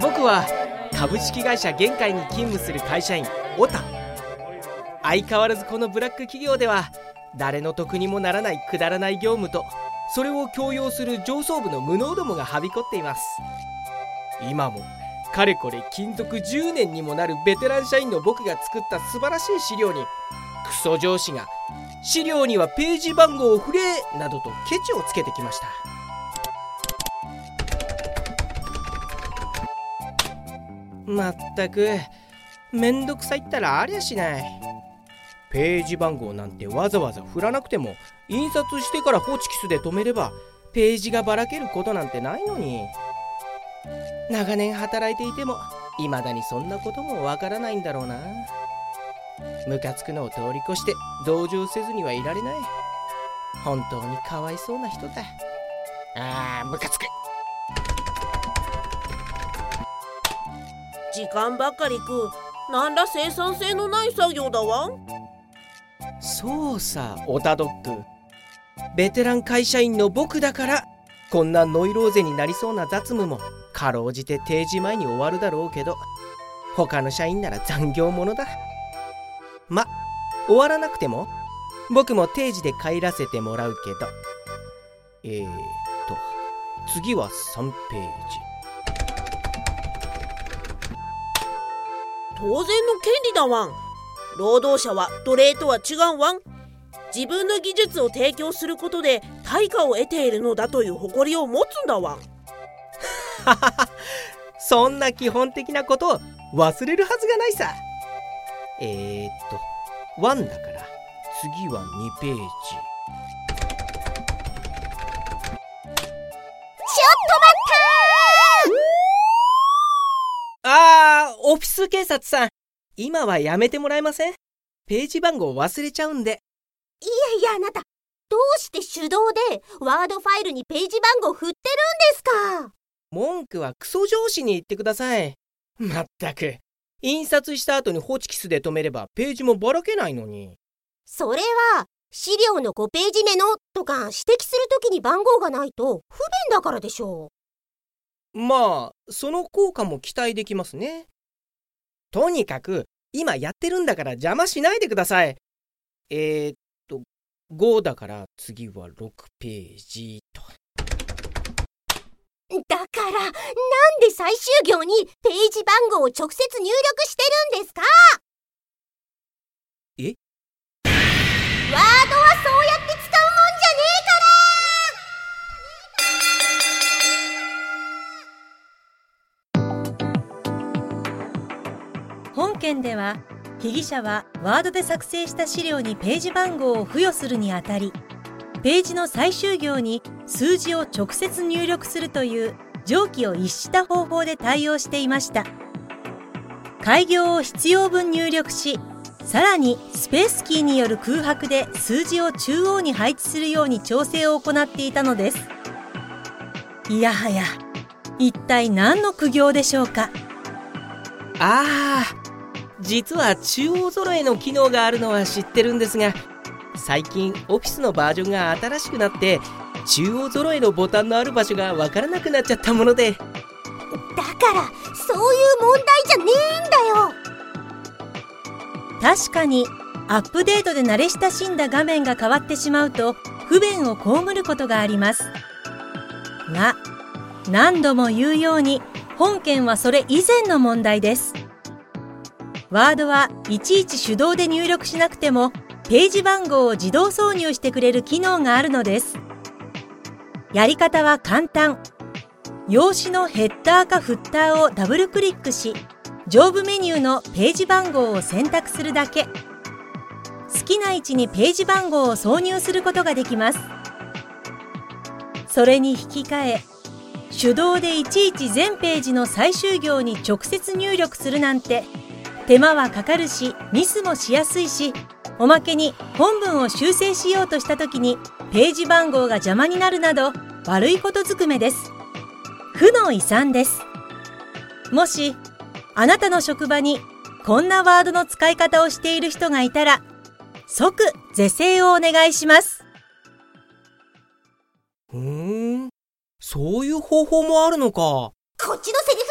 僕は株式会社限界に勤務する会社員オタ。相変わらずこのブラック企業では誰の得にもならないくだらない業務とそれを強要する上層部の無能どもがはびこっています。今もかれこれ勤続10年にもなるベテラン社員の僕が作った素晴らしい資料にクソ上司が資料にはページ番号を振れなどとケチをつけてきました。まったくめんどくさいったらありゃしない。ページ番号なんてわざわざ振らなくても印刷してからホチキスで留めればページがばらけることなんてないのに。長年働いていても未だにそんなこともわからないんだろうな。ムカつくのを通り越して同情せずにはいられない。本当にかわいそうな人だ。あームカつく時間ばかり食う。何ら生産性のない作業だわ。そうさオタドッグベテラン会社員の僕だからこんなノイローゼになりそうな雑務もかろうじて定時前に終わるだろうけど他の社員なら残業者だ。ま終わらなくても僕も定時で帰らせてもらうけど。えー、っと次は3ページ。当然の権利だわん。労働者は奴隷とは違うわん。自分の技術を提供することで対価を得ているのだという誇りを持つんだわん。そんな基本的なことを忘れるはずがないさ。えー、っと1だから次は2ページ。オフィス警察さん今はやめてもらえません？ページ番号忘れちゃうんで。いやいやあなたどうして手動でワードファイルにページ番号振ってるんですか？文句はクソ上司に言ってください。まったく。印刷した後にホチキスで止めればページもばらけないのに。それは資料の5ページ目のとか指摘するときに番号がないと不便だからでしょまあその効果も期待できますねとにかく今やってるんだから邪魔しないでください。えー、っと5だから次は6ページと。うだからなんで最終行にページ番号を直接入力してるんですか？え？ワードはそうや本件では被疑者はワードで作成した資料にページ番号を付与するにあたりページの最終行に数字を直接入力するという上記を逸した方法で対応していました。開業を必要分入力しさらにスペースキーによる空白で数字を中央に配置するように調整を行っていたのです。いやはや一体何の苦行でしょうか？ああ実は中央揃えの機能があるのは知ってるんですが最近オフィスのバージョンが新しくなって中央揃えのボタンのある場所がわからなくなっちゃったもので。だからそういう問題じゃねえんだよ。確かにアップデートで慣れ親しんだ画面が変わってしまうと不便を被ることがあります。が何度も言うように本件はそれ以前の問題ですワードはいちいち手動で入力しなくてもページ番号を自動挿入してくれる機能があるのです。やり方は簡単。用紙のヘッダーかフッターをダブルクリックし上部メニューのページ番号を選択するだけ。好きな位置にページ番号を挿入することができます。それに引き換え手動でいちいち全ページの最終行に直接入力するなんて手間はかかるしミスもしやすいしおまけに本文を修正しようとした時にページ番号が邪魔になるなど悪いことずくめです。負の遺産です。もしあなたの職場にこんなワードの使い方をしている人がいたら即是正をお願いします。ふーん。そういう方法もあるのか。こっちのセリ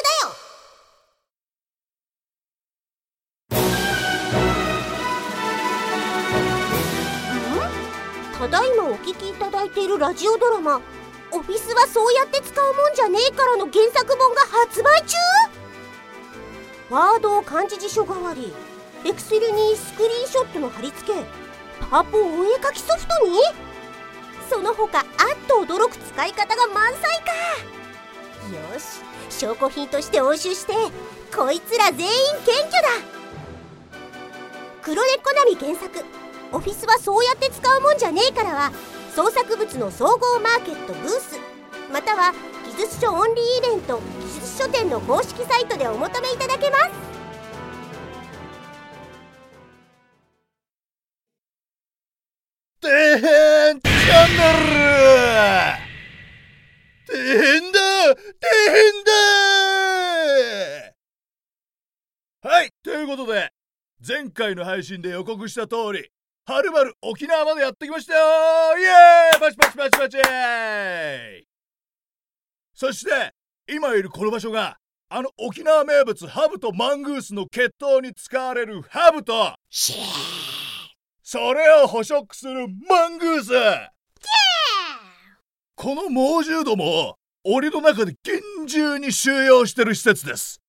ただいまお聞きいただいているラジオドラマ「オフィスはそうやって使うもんじゃねえから」の原作本が発売中？ワードを漢字辞書代わりエクセルにスクリーンショットの貼り付けパワポお絵かきソフトに？その他あっと驚く使い方が満載か。よし証拠品として押収してこいつら全員謙虚だ。黒猫ナミ原作。オフィスはそうやって使うもんじゃねえからは創作物の総合マーケットブースまたは技術書オンリーイベント技術書店の公式サイトでお求めいただけます。底辺チャンネル底辺だ底辺だ。はいということで前回の配信で予告した通りはるばる沖縄までやってきましたよ。イエーイ！パチパチパチパチ！そして今いるこの場所があの沖縄名物ハブとマングースの決闘に使われるハブとそれを捕食するマングース。この猛獣どもを檻の中で厳重に収容してる施設です。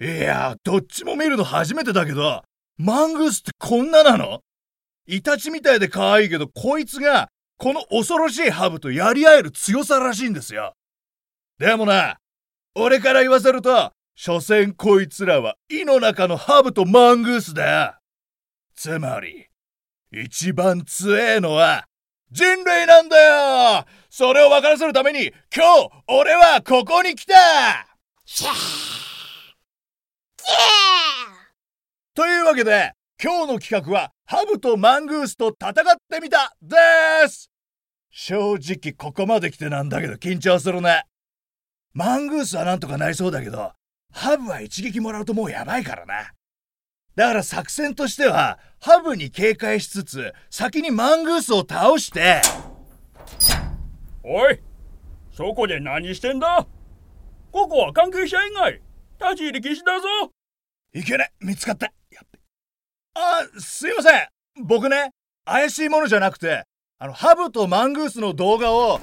いやどっちも見るの初めてだけどマングースってこんななの？イタチみたいで可愛いけどこいつがこの恐ろしいハブとやり合える強さらしいんですよ。でもな俺から言わせると所詮こいつらは胃の中のハブとマングースだ。つまり一番強えのは人類なんだよ。それを分からせるために今日俺はここに来た。というわけで今日の企画はハブとマングースと戦ってみたです。正直ここまで来てなんだけど緊張するね。マングースはなんとかなりそうだけどハブは一撃もらうともうやばいからな。だから作戦としてはハブに警戒しつつ先にマングースを倒して。おいそこで何してんだ？ここは関係者以外立ち入り禁止だぞ。いけね見つかったすいません。僕ね怪しいものじゃなくてあのハブとマングースの動画を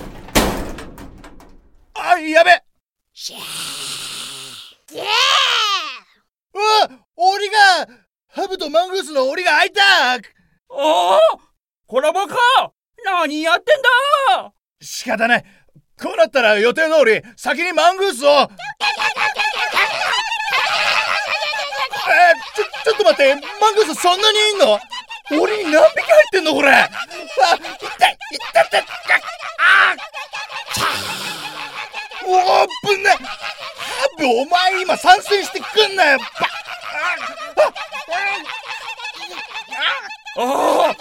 あやべ！シャー！うわ檻がハブとマングースの檻が開いた！おおこらバカ何やってんだ！仕方ない。こうなったら予定通り先にマングースを！えちょちょっと待ってマングースそんなにいんの？檻に何匹入ってんのこれ？あ痛い痛い痛いあおおぶんねハブお前今参戦してくんなよああ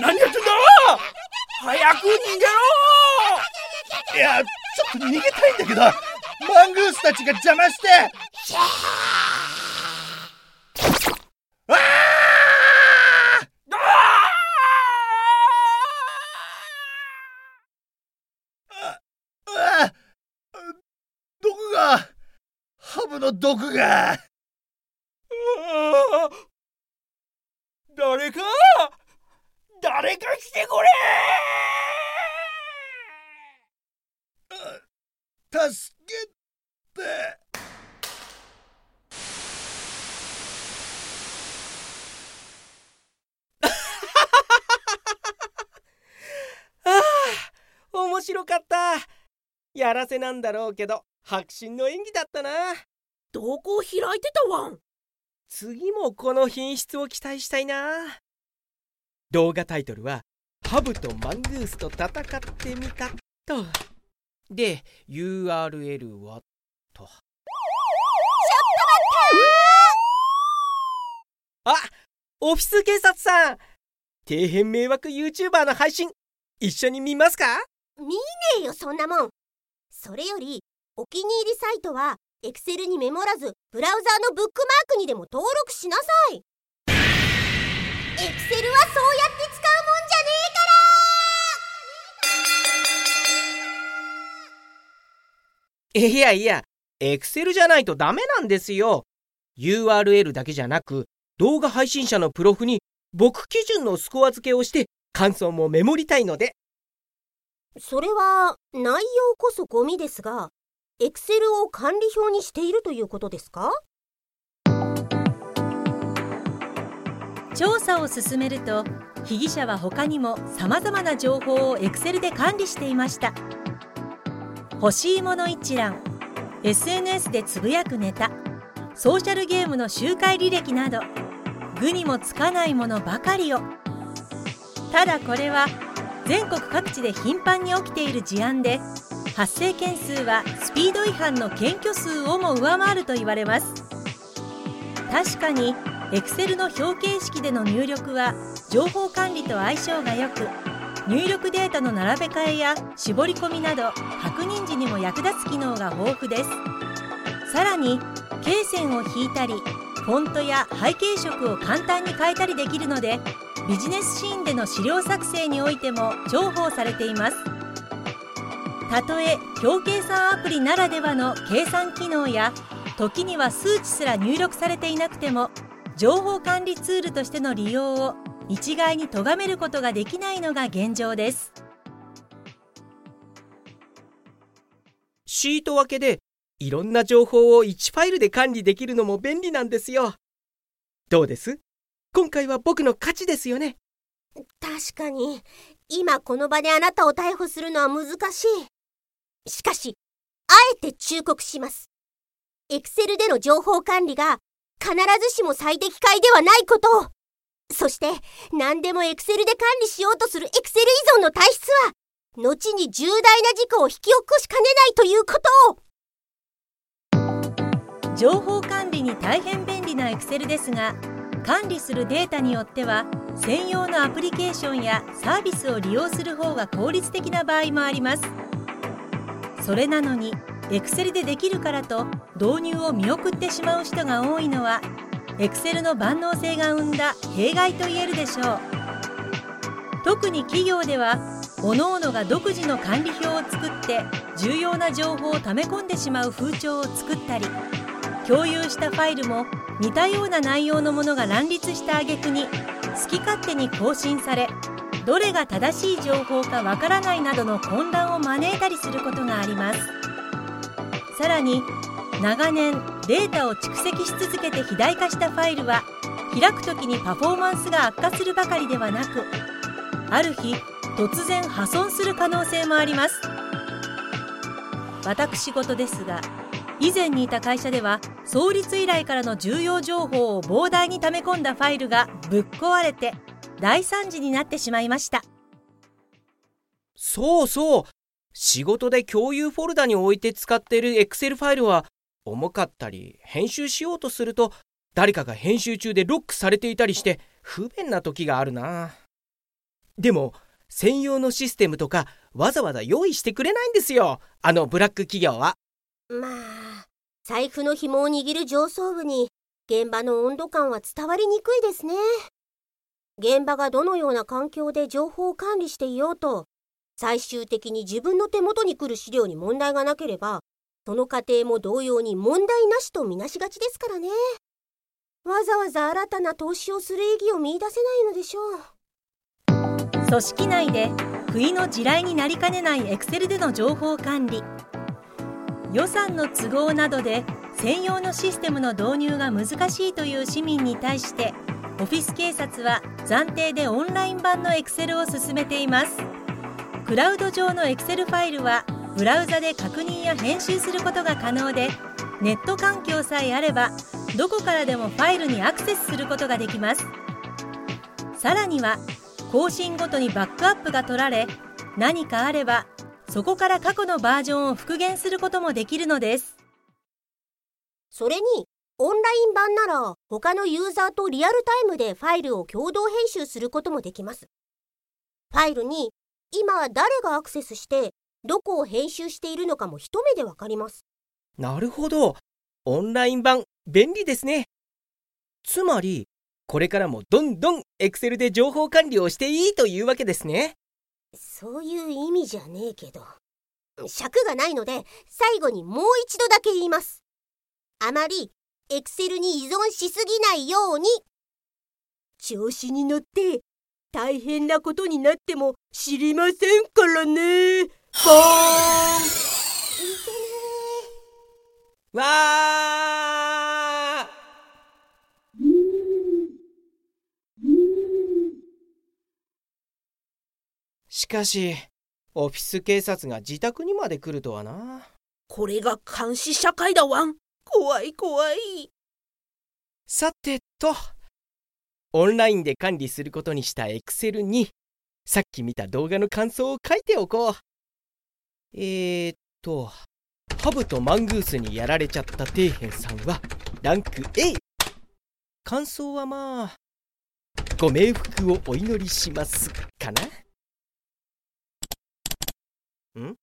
何やってんだ？早く逃げろ。いやちょっと逃げたいんだけどマングースたちが邪魔してああ毒がハブの毒が。誰か？誰か来てくれ！助けて。面白かった。やらせなんだろうけど迫真の演技だったなどこを開いてたわん次もこの品質を期待したいな。動画タイトルは「ハブとマングースと戦ってみた」と。で URL はと。あオフィス警察さん！底辺迷惑 YouTuber の配信一緒に見ますか？見ねえよそんなもん。それよりお気に入りサイトはエクセルにメモらずブラウザーのブックマークにでも登録しなさいエクセルはそうやって使うもんじゃねえからいやいや、Excel じゃないとダメなんですよ。URL だけじゃなく、動画配信者のプロフに僕基準のスコア付けをして感想もメモりたいので。それは内容こそゴミですが、Excel を管理表にしているということですか？調査を進めると被疑者は他にもさまざまな情報を Excel で管理していました。欲しいもの一覧 SNS でつぶやくネタソーシャルゲームの周回履歴など具にもつかないものばかりを。ただこれは全国各地で頻繁に起きている事案で発生件数はスピード違反の検挙数をも上回ると言われます。確かに Excel の表形式での入力は情報管理と相性が良く入力データの並べ替えや絞り込みなど確認時にも役立つ機能が豊富です。さらに罫線を引いたりフォントや背景色を簡単に変えたりできるのでビジネスシーンでの資料作成においても重宝されています。たとえ表計算アプリならではの計算機能や時には数値すら入力されていなくても情報管理ツールとしての利用を一概に咎めることができないのが現状ですシート分けでいろんな情報を1ファイルで管理できるのも便利なんですよ。どうです？今回は僕の勝ちですよね。確かに、今この場であなたを逮捕するのは難しい。しかし、あえて忠告します。エクセルでの情報管理が必ずしも最適解ではないことを。そして、何でもエクセルで管理しようとするエクセル依存の体質は、後に重大な事故を引き起こしかねないということを。情報管理に大変便利な Excel ですが管理するデータによっては専用のアプリケーションやサービスを利用する方が効率的な場合もありますそれなのに Excel でできるからと導入を見送ってしまう人が多いのは Excel の万能性が生んだ弊害と言えるでしょう。特に企業では各々が独自の管理表を作って重要な情報を溜め込んでしまう風潮を作ったり共有したファイルも似たような内容のものが乱立した挙句に好き勝手に更新されどれが正しい情報かわからないなどの混乱を招いたりすることがあります。さらに長年データを蓄積し続けて肥大化したファイルは開く時にパフォーマンスが悪化するばかりではなくある日突然破損する可能性もあります。私事ですが以前にいた会社では創立以来からの重要情報を膨大に溜め込んだファイルがぶっ壊れて大惨事になってしまいました。そうそう。仕事で共有フォルダに置いて使っている Excel ファイルは重かったり編集しようとすると誰かが編集中でロックされていたりして不便な時があるな。でも専用のシステムとかわざわざ用意してくれないんですよ。あのブラック企業は。まあ財布の紐を握る上層部に現場の温度感は伝わりにくいですね現場がどのような環境で情報を管理していようと最終的に自分の手元に来る資料に問題がなければその過程も同様に問題なしとみなしがちですからね。わざわざ新たな投資をする意義を見いだせないのでしょう。組織内で不意の地雷になりかねない Excel での情報管理。予算の都合などで専用のシステムの導入が難しいという市民に対してオフィス警察は暫定でオンライン版の Excel を進めています。クラウド上の Excel ファイルはブラウザで確認や編集することが可能でネット環境さえあればどこからでもファイルにアクセスすることができます。さらには更新ごとにバックアップが取られ何かあればそこから過去のバージョンを復元することもできるのです。それにオンライン版なら他のユーザーとリアルタイムでファイルを共同編集することもできます。ファイルに今誰がアクセスしてどこを編集しているのかも一目でわかります。なるほど。オンライン版便利ですね。つまりこれからもどんどん Excel で情報管理をしていいというわけですね。そういう意味じゃねえけど。尺がないので最後にもう一度だけ言います。あまりエクセルに依存しすぎないように。調子に乗って大変なことになっても知りませんからね。ボーン。わー。しかしオフィス警察が自宅にまで来るとはな。これが監視社会だワン怖い怖い。さてとオンラインで管理することにした Excel にさっき見た動画の感想を書いておこう。えー、っとハブとマングースにやられちゃった底辺さんはランク A 感想はまあご冥福をお祈りしますかな。ん？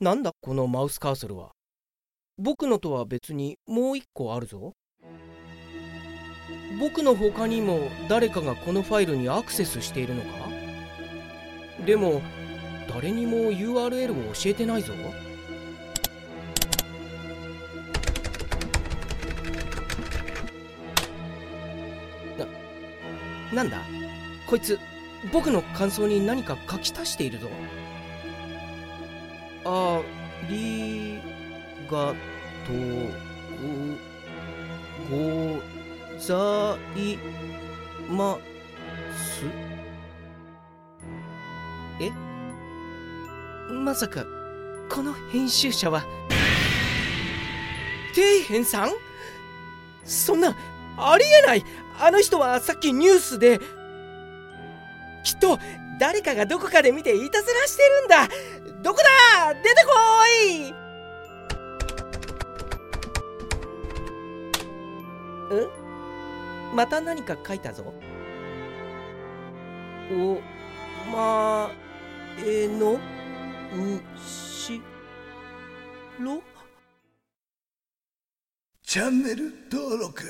なんだこのマウスカーソルは。僕のとは別にもう一個あるぞ。僕の他にも誰かがこのファイルにアクセスしているのか？でも誰にも URL を教えてないぞ。な、なんだ？こいつ僕の感想に何か書き足しているぞ。ありがとうございます。え？まさかこの編集者は？底辺さん？そんなありえない。あの人はさっきニュースできっと誰かがどこかで見ていたずらしてるんだ。どこだ？出てこい！また何か書いたぞ。おまえのうしろ？チャンネル登録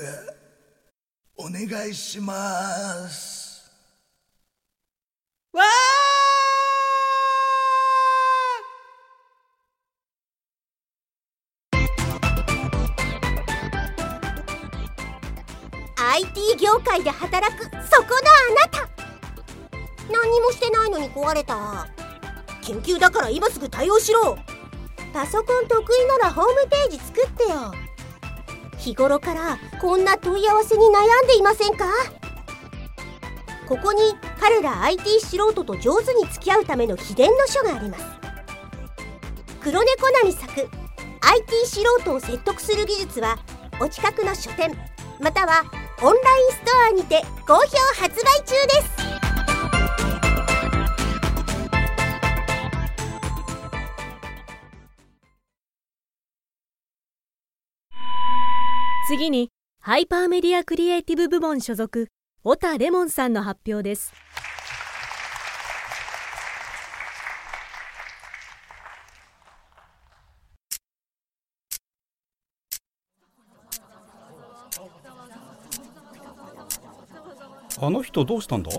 お願いします。わあ IT 業界で働くそこのあなた。何もしてないのに壊れた。緊急だから今すぐ対応しろ。パソコン得意ならホームページ作ってよ。日頃からこんな問い合わせに悩んでいませんか？ここに彼ら IT 素人と上手に付き合うための秘伝の書があります。黒猫なみ作 IT 素人を説得する技術はお近くの書店またはオンラインストアにて好評発売中です。次にハイパーメディアクリエイティブ部門所属小田レモンさんの発表です。あの人どうしたんだ？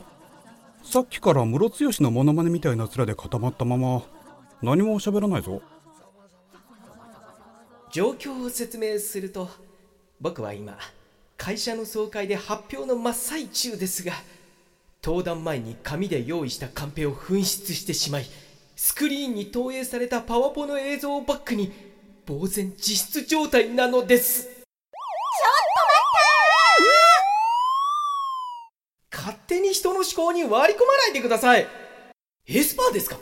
さっきからムロツヨシのモノマネみたいな面で固まったまま何も喋らないぞ。状況を説明すると僕は今会社の総会で発表の真っ最中ですが登壇前に紙で用意したカンペを紛失してしまいスクリーンに投影されたパワポの映像をバックに呆然自失状態なのです勝手に人の思考に割り込まないでください。エスパーですか？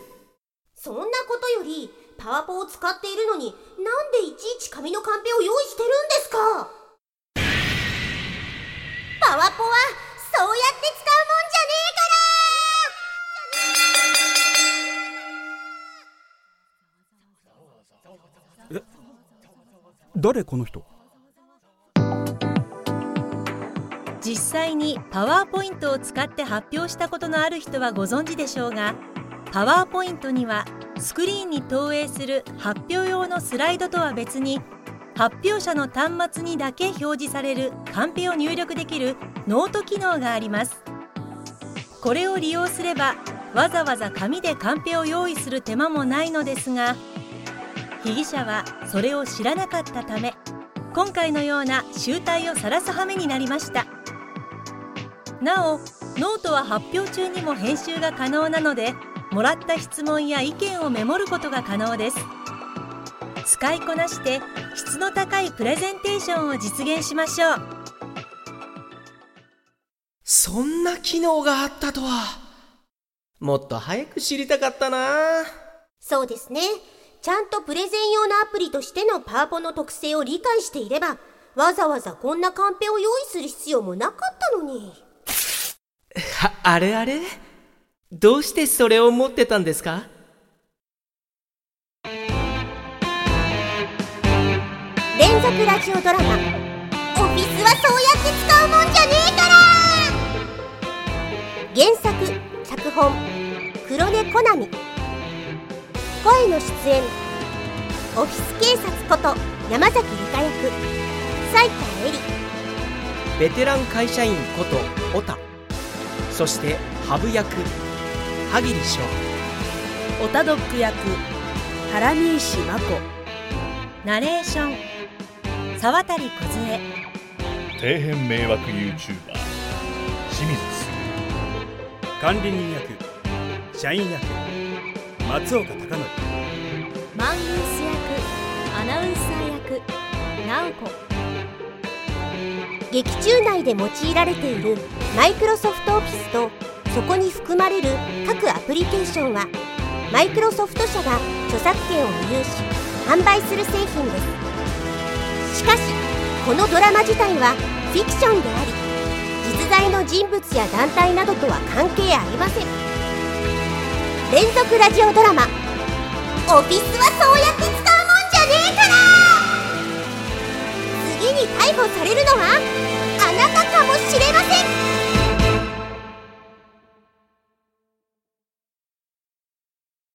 そんなことよりパワポを使っているのになんでいちいち紙のカンペを用意してるんですか？パワポはそうやって使うもん誰この人？実際にパワーポイントを使って発表したことのある人はご存知でしょうがパワーポイントにはスクリーンに投影する発表用のスライドとは別に発表者の端末にだけ表示されるカンペを入力できるノート機能があります。これを利用すればわざわざ紙でカンペを用意する手間もないのですが被疑者はそれを知らなかったため今回のような醜態を晒す羽目になりました。なおノートは発表中にも編集が可能なのでもらった質問や意見をメモることが可能です。使いこなして質の高いプレゼンテーションを実現しましょう。そんな機能があったとは。もっと早く知りたかったな。そうですね。ちゃんとプレゼン用のアプリとしてのパワポの特性を理解していればわざわざこんなカンペを用意する必要もなかったのにああれあれ？どうしてそれを持ってたんですか？連続ラジオドラマ「オフィスはそうやって使うもんじゃねえから!」原作脚本黒根コナミ。声の出演オフィス警察こと山崎理香役斉田恵里。ベテラン会社員ことオタそしてハブ役萩里翔オタドック役原西真子。ナレーション沢渡梢底辺迷惑 YouTuber 清水。す管理人役社員役松岡貴則。マングース役アナウンサー役直子劇中内で用いられているマイクロソフトオフィスとそこに含まれる各アプリケーションはマイクロソフト社が著作権を有し販売する製品です。しかしこのドラマ自体はフィクションであり実在の人物や団体などとは関係ありません。連続ラジオドラマ「オフィスはそうやってに逮捕されるのはあなたかもしれません。